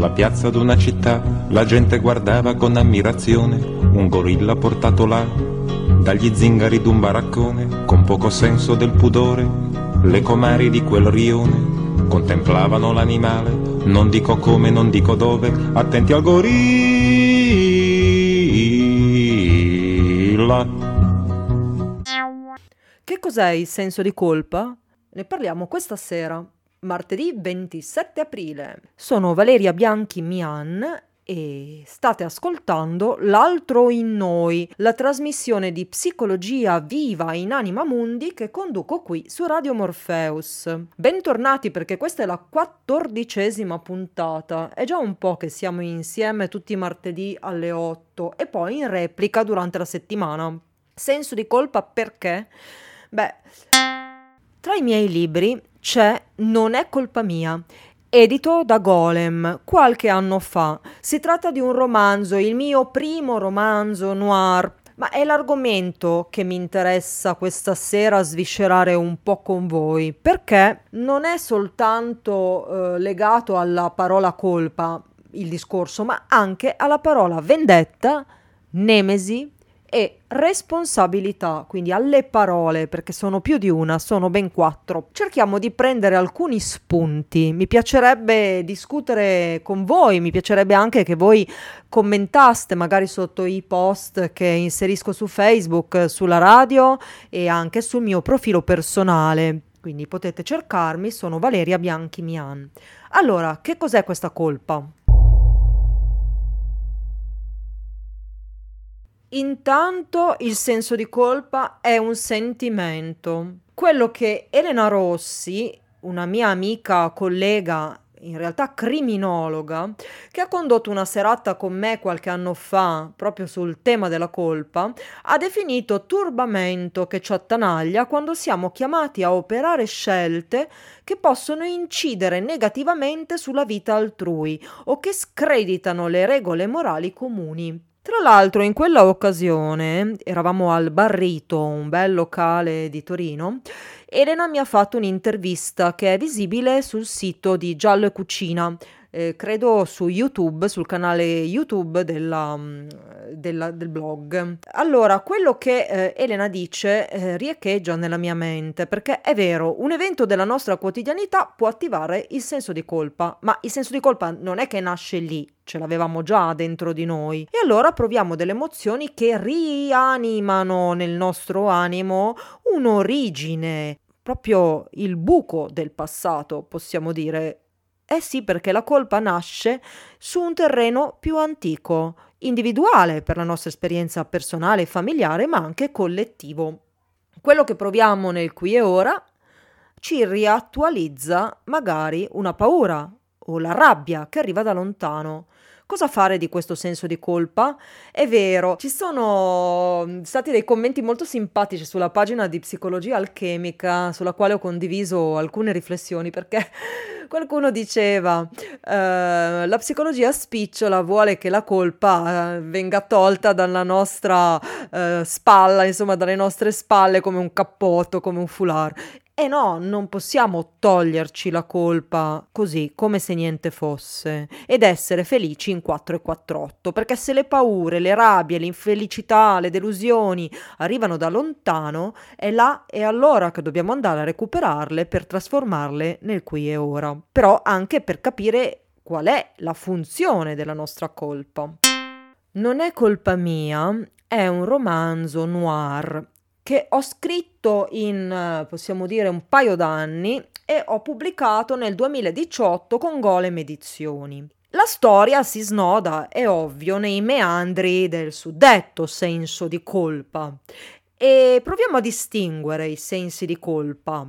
Sulla piazza d'una città la gente guardava con ammirazione un gorilla portato là dagli zingari d'un baraccone con poco senso del pudore. Le comari di quel rione contemplavano l'animale, non dico come, non dico dove, attenti al gorilla. Che cos'è il senso di colpa? Ne parliamo questa sera, martedì 27 aprile. Sono Valeria Bianchi Mian e state ascoltando L'altro in noi, la trasmissione di psicologia viva in anima mundi che conduco qui su Radio Morpheus. Bentornati perché questa è la quattordicesima puntata. È già un po' che siamo insieme tutti i martedì alle 8 e poi in replica durante la settimana. Senso di colpa perché? Beh, tra i miei libri c'è Non è colpa mia, edito da Golem qualche anno fa. Si tratta di un romanzo, il mio primo romanzo noir, ma è l'argomento che mi interessa questa sera sviscerare un po' con voi, perché non è soltanto eh, legato alla parola colpa il discorso, ma anche alla parola vendetta, nemesi e responsabilità, quindi alle parole, perché sono più di una, sono ben quattro. Cerchiamo di prendere alcuni spunti. Mi piacerebbe discutere con voi, mi piacerebbe anche che voi commentaste magari sotto i post che inserisco su Facebook, sulla radio e anche sul mio profilo personale. Quindi potete cercarmi, sono Valeria Bianchi Mian. Allora, che cos'è questa colpa? Intanto il senso di colpa è un sentimento. Quello che Elena Rossi, una mia amica collega, in realtà criminologa, che ha condotto una serata con me qualche anno fa proprio sul tema della colpa, ha definito turbamento che ci attanaglia quando siamo chiamati a operare scelte che possono incidere negativamente sulla vita altrui o che screditano le regole morali comuni. Tra l'altro, in quella occasione eravamo al Barrito, un bel locale di Torino. Elena mi ha fatto un'intervista che è visibile sul sito di Giallo e Cucina, eh, credo su YouTube, sul canale YouTube della, mm, della, del blog. Allora, quello che eh, Elena dice eh, riecheggia nella mia mente, perché è vero, un evento della nostra quotidianità può attivare il senso di colpa, ma il senso di colpa non è che nasce lì, ce l'avevamo già dentro di noi. E allora proviamo delle emozioni che rianimano nel nostro animo un'origine, proprio il buco del passato, possiamo dire, eh sì, perché la colpa nasce su un terreno più antico, individuale per la nostra esperienza personale e familiare, ma anche collettivo. Quello che proviamo nel qui e ora ci riattualizza magari una paura o la rabbia che arriva da lontano. Cosa fare di questo senso di colpa? È vero, ci sono mm, stati dei commenti molto simpatici sulla pagina di psicologia alchemica, sulla quale ho condiviso alcune riflessioni, perché qualcuno diceva eh, la psicologia spicciola vuole che la colpa eh, venga tolta dalla nostra eh, spalla, insomma dalle nostre spalle come un cappotto, come un foulard. E no, non possiamo toglierci la colpa così, come se niente fosse, ed essere felici in 4 e 48, perché se le paure, le rabbie, l'infelicità, le delusioni arrivano da lontano, è là e allora che dobbiamo andare a recuperarle per trasformarle nel qui e ora. Però anche per capire qual è la funzione della nostra colpa. Non è colpa mia, è un romanzo noir che ho scritto in, possiamo dire, un paio d'anni e ho pubblicato nel 2018 con Golem Edizioni. La storia si snoda, è ovvio, nei meandri del suddetto senso di colpa e proviamo a distinguere i sensi di colpa.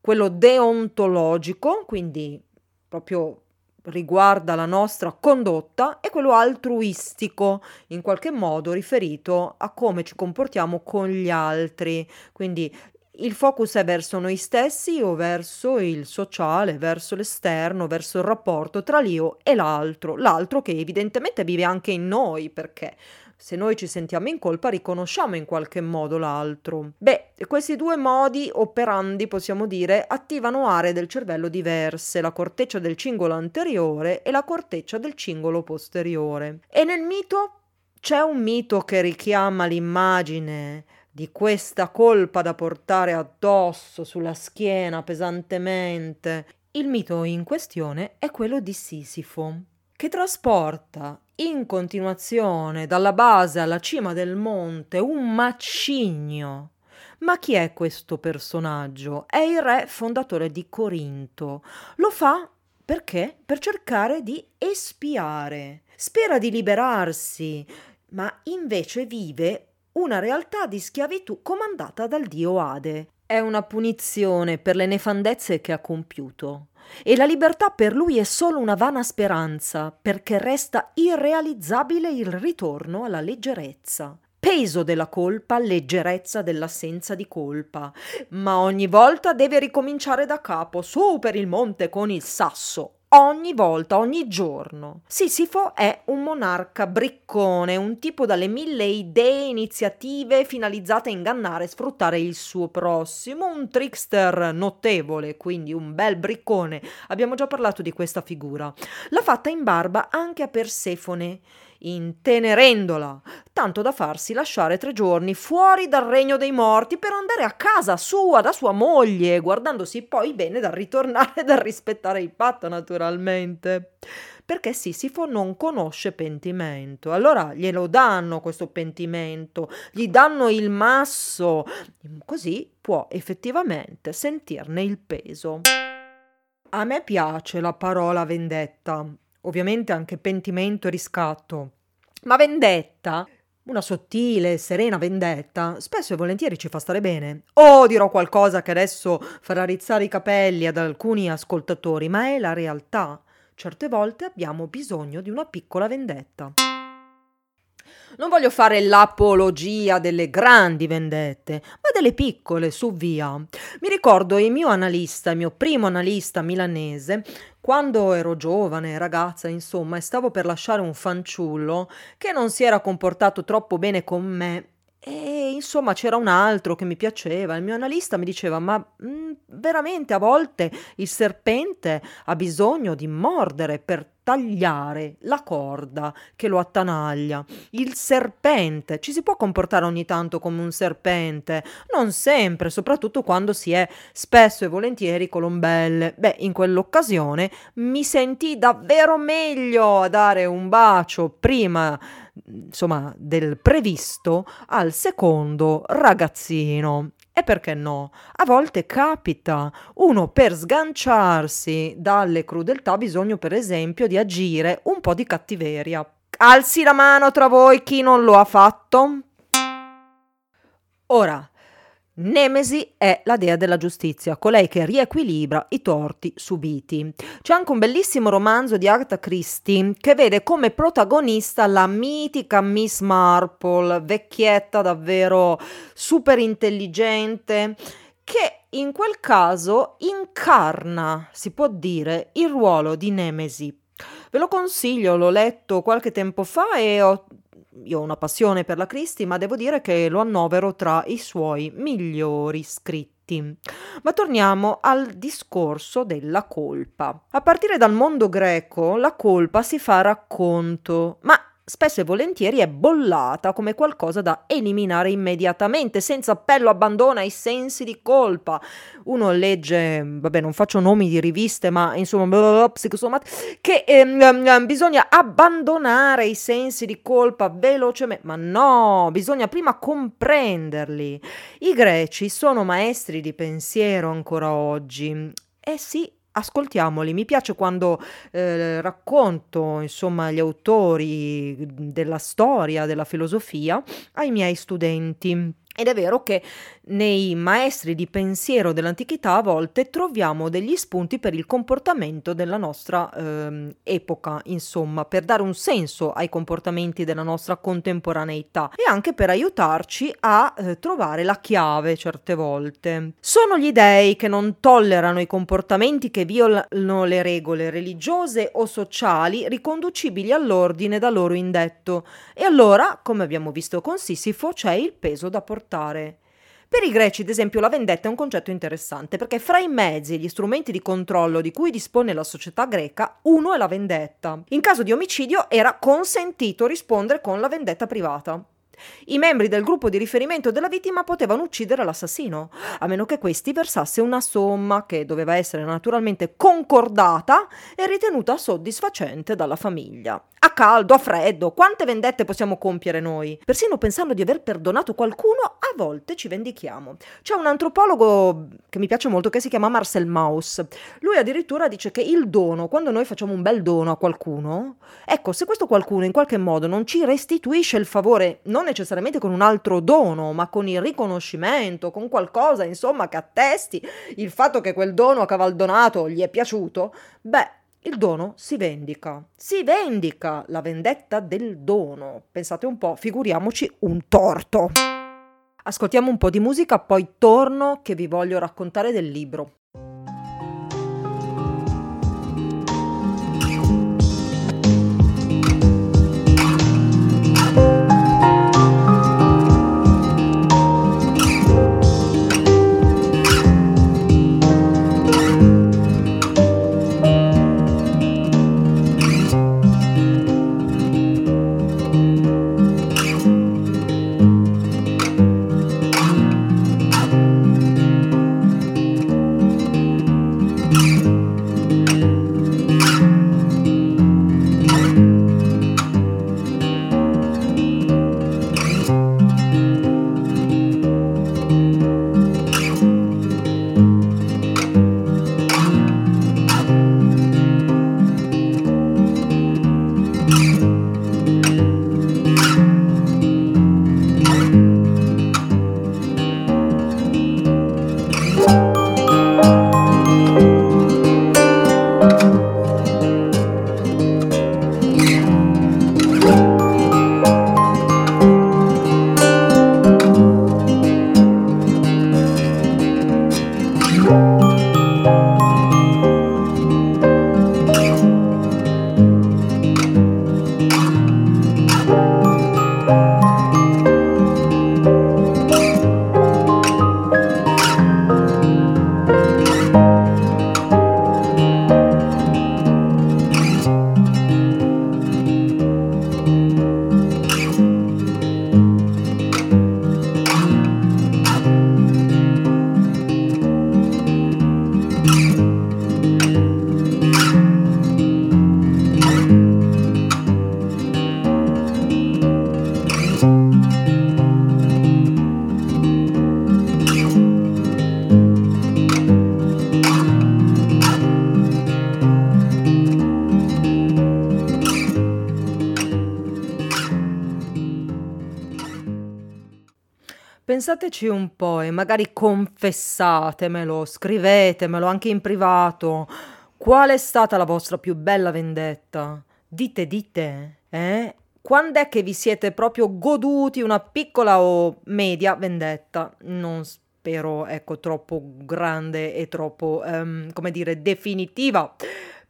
Quello deontologico, quindi proprio riguarda la nostra condotta e quello altruistico, in qualche modo riferito a come ci comportiamo con gli altri. Quindi il focus è verso noi stessi o verso il sociale, verso l'esterno, verso il rapporto tra l'io e l'altro, l'altro che evidentemente vive anche in noi perché se noi ci sentiamo in colpa, riconosciamo in qualche modo l'altro. Beh, questi due modi operandi, possiamo dire, attivano aree del cervello diverse, la corteccia del cingolo anteriore e la corteccia del cingolo posteriore. E nel mito c'è un mito che richiama l'immagine di questa colpa da portare addosso sulla schiena pesantemente. Il mito in questione è quello di Sisifo, che trasporta in continuazione dalla base alla cima del monte un macigno. Ma chi è questo personaggio? È il re fondatore di Corinto. Lo fa perché? Per cercare di espiare. Spera di liberarsi, ma invece vive una realtà di schiavitù comandata dal dio Ade. È una punizione per le nefandezze che ha compiuto. E la libertà per lui è solo una vana speranza, perché resta irrealizzabile il ritorno alla leggerezza. Peso della colpa, leggerezza dell'assenza di colpa. Ma ogni volta deve ricominciare da capo, su per il monte con il sasso, ogni volta, ogni giorno. Sisifo è un monarca briccone, un tipo dalle mille idee e iniziative finalizzate a ingannare e sfruttare il suo prossimo, un trickster notevole, quindi un bel briccone. Abbiamo già parlato di questa figura. L'ha fatta in barba anche a Persefone intenerendola, tanto da farsi lasciare tre giorni fuori dal regno dei morti per andare a casa sua da sua moglie, guardandosi poi bene dal ritornare e dal rispettare il patto, naturalmente. Perché Sisifo non conosce pentimento. Allora glielo danno questo pentimento, gli danno il masso, così può effettivamente sentirne il peso. A me piace la parola vendetta, ovviamente anche pentimento e riscatto. Ma vendetta, una sottile, serena vendetta, spesso e volentieri ci fa stare bene. O dirò qualcosa che adesso farà rizzare i capelli ad alcuni ascoltatori, ma è la realtà. Certe volte abbiamo bisogno di una piccola vendetta. Non voglio fare l'apologia delle grandi vendette, ma delle piccole, su via. Mi ricordo il mio analista, il mio primo analista milanese, quando ero giovane, ragazza, insomma, e stavo per lasciare un fanciullo che non si era comportato troppo bene con me e insomma c'era un altro che mi piaceva, il mio analista mi diceva ma mh, mm, veramente a volte il serpente ha bisogno di mordere per tagliare la corda che lo attanaglia. Il serpente ci si può comportare ogni tanto come un serpente, non sempre, soprattutto quando si è spesso e volentieri colombelle. Beh, in quell'occasione mi sentii davvero meglio a dare un bacio prima insomma del previsto al secondo ragazzino. E perché no? A volte capita. Uno per sganciarsi dalle crudeltà ha bisogno, per esempio, di agire un po' di cattiveria. Alzi la mano tra voi chi non lo ha fatto. Ora, Nemesi è la dea della giustizia, colei che riequilibra i torti subiti. C'è anche un bellissimo romanzo di Agatha Christie che vede come protagonista la mitica Miss Marple, vecchietta davvero super intelligente, che in quel caso incarna, si può dire, il ruolo di Nemesi. Ve lo consiglio, l'ho letto qualche tempo fa e ho io ho una passione per la Christie, ma devo dire che lo annovero tra i suoi migliori scritti. Ma torniamo al discorso della colpa. A partire dal mondo greco, la colpa si fa racconto, ma spesso e volentieri è bollata come qualcosa da eliminare immediatamente, senza appello abbandona i sensi di colpa. Uno legge, vabbè non faccio nomi di riviste, ma insomma, che ehm, ehm, bisogna abbandonare i sensi di colpa velocemente, ma no, bisogna prima comprenderli. I greci sono maestri di pensiero ancora oggi. Eh sì, ascoltiamoli. Mi piace quando eh, racconto, insomma, gli autori della storia, della filosofia ai miei studenti. Ed è vero che nei maestri di pensiero dell'antichità a volte troviamo degli spunti per il comportamento della nostra eh, epoca, insomma, per dare un senso ai comportamenti della nostra contemporaneità e anche per aiutarci a eh, trovare la chiave certe volte. Sono gli dei che non tollerano i comportamenti che violano le regole religiose o sociali riconducibili all'ordine da loro indetto. E allora, come abbiamo visto con Sisifo, c'è il peso da portare portare. Per i greci, ad esempio, la vendetta è un concetto interessante perché fra i mezzi e gli strumenti di controllo di cui dispone la società greca, uno è la vendetta. In caso di omicidio era consentito rispondere con la vendetta privata. I membri del gruppo di riferimento della vittima potevano uccidere l'assassino, a meno che questi versasse una somma che doveva essere naturalmente concordata e ritenuta soddisfacente dalla famiglia. A caldo, a freddo, quante vendette possiamo compiere noi? Persino pensando di aver perdonato qualcuno, a volte ci vendichiamo. C'è un antropologo che mi piace molto che si chiama Marcel Mauss. Lui addirittura dice che il dono, quando noi facciamo un bel dono a qualcuno, ecco, se questo qualcuno in qualche modo non ci restituisce il favore, non necessariamente con un altro dono, ma con il riconoscimento, con qualcosa, insomma, che attesti il fatto che quel dono che aveva donato gli è piaciuto, beh, il dono si vendica. Si vendica la vendetta del dono. Pensate un po', figuriamoci un torto. Ascoltiamo un po' di musica, poi torno che vi voglio raccontare del libro. Pensateci un po' e magari confessatemelo, scrivetemelo anche in privato. Qual è stata la vostra più bella vendetta? Dite, dite, eh? Quando è che vi siete proprio goduti una piccola o media vendetta? Non spero, ecco, troppo grande e troppo, um, come dire, definitiva.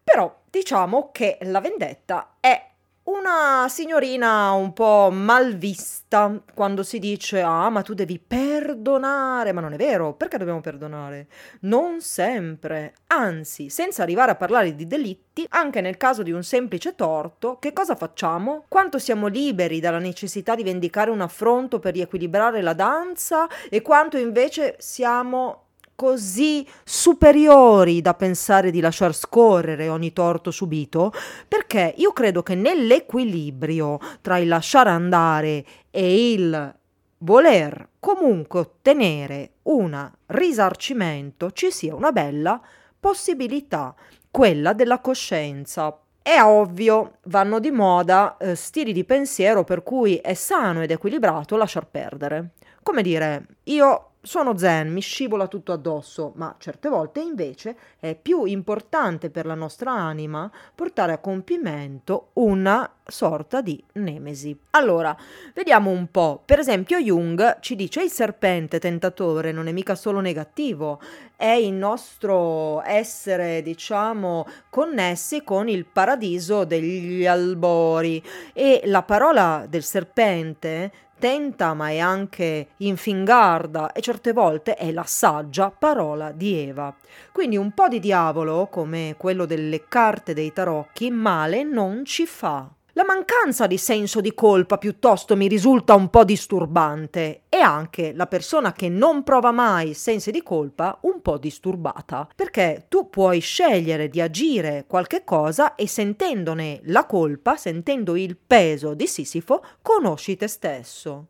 Però diciamo che la vendetta è una signorina un po' malvista quando si dice ah ma tu devi perdonare, ma non è vero, perché dobbiamo perdonare? Non sempre, anzi, senza arrivare a parlare di delitti, anche nel caso di un semplice torto, che cosa facciamo? Quanto siamo liberi dalla necessità di vendicare un affronto per riequilibrare la danza e quanto invece siamo così superiori da pensare di lasciar scorrere ogni torto subito, perché io credo che nell'equilibrio tra il lasciare andare e il voler comunque ottenere un risarcimento ci sia una bella possibilità, quella della coscienza. È ovvio, vanno di moda eh, stili di pensiero per cui è sano ed equilibrato lasciar perdere. Come dire, io sono zen, mi scivola tutto addosso, ma certe volte invece è più importante per la nostra anima portare a compimento una sorta di nemesi. Allora, vediamo un po'. Per esempio, Jung ci dice il serpente tentatore non è mica solo negativo, è il nostro essere, diciamo, connessi con il paradiso degli albori e la parola del serpente attenta ma è anche infingarda e certe volte è la saggia parola di Eva. Quindi un po' di diavolo, come quello delle carte dei tarocchi, male non ci fa. La mancanza di senso di colpa piuttosto mi risulta un po' disturbante e anche la persona che non prova mai sensi di colpa un po' disturbata, perché tu puoi scegliere di agire qualche cosa e sentendone la colpa, sentendo il peso di Sisifo, conosci te stesso.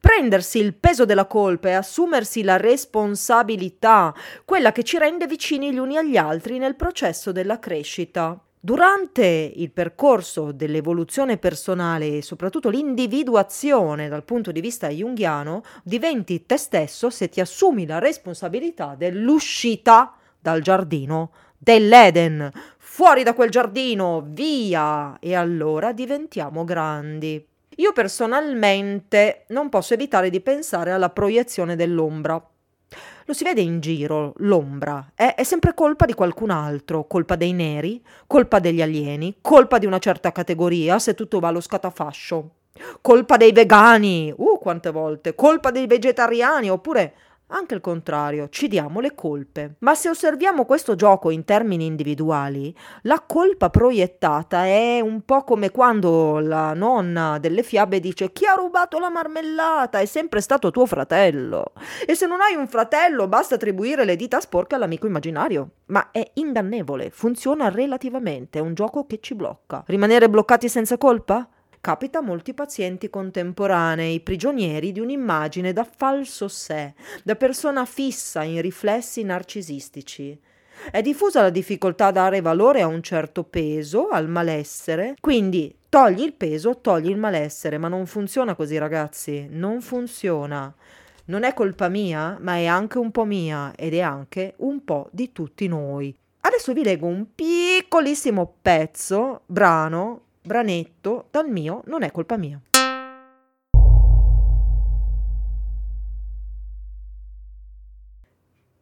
Prendersi il peso della colpa e assumersi la responsabilità, quella che ci rende vicini gli uni agli altri nel processo della crescita. Durante il percorso dell'evoluzione personale e soprattutto l'individuazione dal punto di vista junghiano, diventi te stesso se ti assumi la responsabilità dell'uscita dal giardino dell'Eden. Fuori da quel giardino, via! E allora diventiamo grandi. Io personalmente non posso evitare di pensare alla proiezione dell'ombra lo si vede in giro, l'ombra, è, è sempre colpa di qualcun altro, colpa dei neri, colpa degli alieni, colpa di una certa categoria se tutto va allo scatafascio, colpa dei vegani, uh quante volte, colpa dei vegetariani oppure anche il contrario, ci diamo le colpe. Ma se osserviamo questo gioco in termini individuali, la colpa proiettata è un po' come quando la nonna delle fiabe dice chi ha rubato la marmellata è sempre stato tuo fratello. E se non hai un fratello basta attribuire le dita sporche all'amico immaginario. Ma è ingannevole, funziona relativamente, è un gioco che ci blocca. Rimanere bloccati senza colpa? Capita a molti pazienti contemporanei, prigionieri di un'immagine da falso sé, da persona fissa in riflessi narcisistici. È diffusa la difficoltà a dare valore a un certo peso, al malessere, quindi togli il peso, togli il malessere, ma non funziona così ragazzi, non funziona. Non è colpa mia, ma è anche un po' mia ed è anche un po' di tutti noi. Adesso vi leggo un piccolissimo pezzo, brano, branetto dal mio non è colpa mia.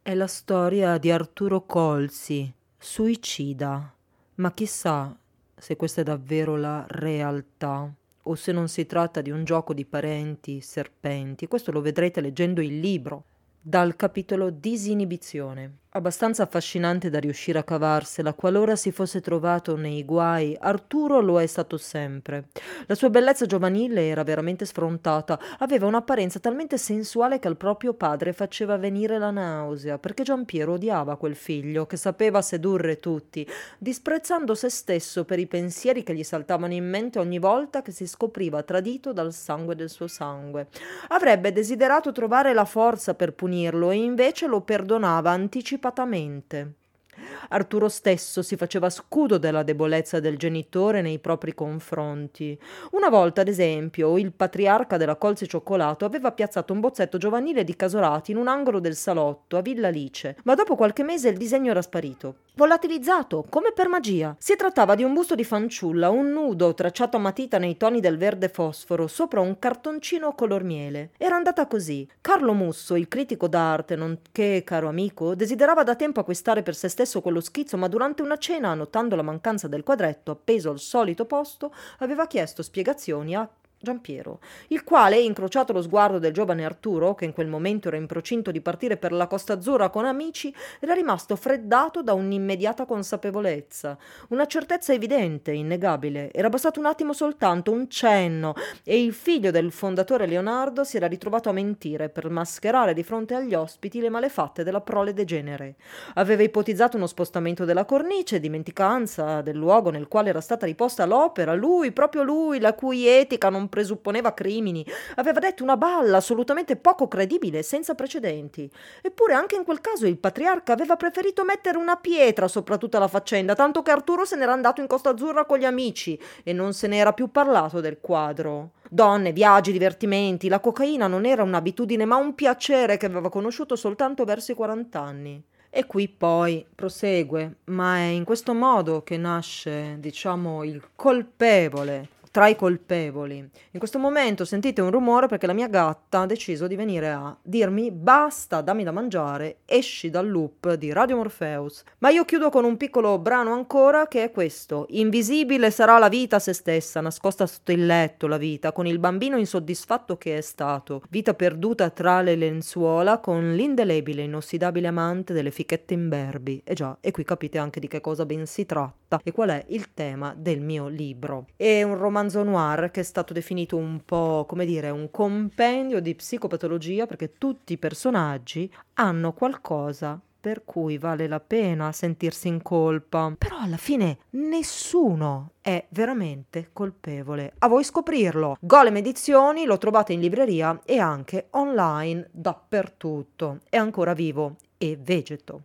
È la storia di Arturo Colzi, suicida, ma chissà se questa è davvero la realtà o se non si tratta di un gioco di parenti, serpenti. Questo lo vedrete leggendo il libro dal capitolo Disinibizione. Abbastanza affascinante da riuscire a cavarsela, qualora si fosse trovato nei guai, Arturo lo è stato sempre. La sua bellezza giovanile era veramente sfrontata, aveva un'apparenza talmente sensuale che al proprio padre faceva venire la nausea, perché Giampiero odiava quel figlio che sapeva sedurre tutti, disprezzando se stesso per i pensieri che gli saltavano in mente ogni volta che si scopriva tradito dal sangue del suo sangue. Avrebbe desiderato trovare la forza per punirlo e invece lo perdonava anticipatamente anticipatamente. Arturo stesso si faceva scudo della debolezza del genitore nei propri confronti. Una volta, ad esempio, il patriarca della Colzi Cioccolato aveva piazzato un bozzetto giovanile di Casolati in un angolo del salotto a Villa Alice, ma dopo qualche mese il disegno era sparito. Volatilizzato, come per magia. Si trattava di un busto di fanciulla, un nudo tracciato a matita nei toni del verde fosforo sopra un cartoncino color miele. Era andata così. Carlo Musso, il critico d'arte, nonché caro amico, desiderava da tempo acquistare per se stesso quello schizzo, ma durante una cena, notando la mancanza del quadretto appeso al solito posto, aveva chiesto spiegazioni a Giampiero, il quale, incrociato lo sguardo del giovane Arturo, che in quel momento era in procinto di partire per la Costa Azzurra con amici, era rimasto freddato da un'immediata consapevolezza, una certezza evidente, innegabile. Era bastato un attimo soltanto, un cenno, e il figlio del fondatore Leonardo si era ritrovato a mentire per mascherare di fronte agli ospiti le malefatte della prole degenere. Aveva ipotizzato uno spostamento della cornice, dimenticanza del luogo nel quale era stata riposta l'opera, lui, proprio lui, la cui etica non presupponeva crimini. Aveva detto una balla assolutamente poco credibile, senza precedenti. Eppure anche in quel caso il patriarca aveva preferito mettere una pietra sopra tutta la faccenda, tanto che Arturo se n'era andato in Costa Azzurra con gli amici e non se n'era più parlato del quadro. Donne, viaggi, divertimenti, la cocaina non era un'abitudine ma un piacere che aveva conosciuto soltanto verso i 40 anni. E qui poi prosegue, ma è in questo modo che nasce, diciamo, il colpevole tra i colpevoli. In questo momento sentite un rumore perché la mia gatta ha deciso di venire a dirmi basta, dammi da mangiare, esci dal loop di Radio Morpheus. Ma io chiudo con un piccolo brano ancora che è questo. Invisibile sarà la vita a se stessa, nascosta sotto il letto la vita, con il bambino insoddisfatto che è stato, vita perduta tra le lenzuola con l'indelebile, inossidabile amante delle fichette imberbi. E già, e qui capite anche di che cosa ben si tratta e qual è il tema del mio libro. È un romanzo noir che è stato definito un po', come dire, un compendio di psicopatologia perché tutti i personaggi hanno qualcosa per cui vale la pena sentirsi in colpa. Però alla fine nessuno è veramente colpevole. A voi scoprirlo. Golem Edizioni lo trovate in libreria e anche online dappertutto. È ancora vivo e vegeto.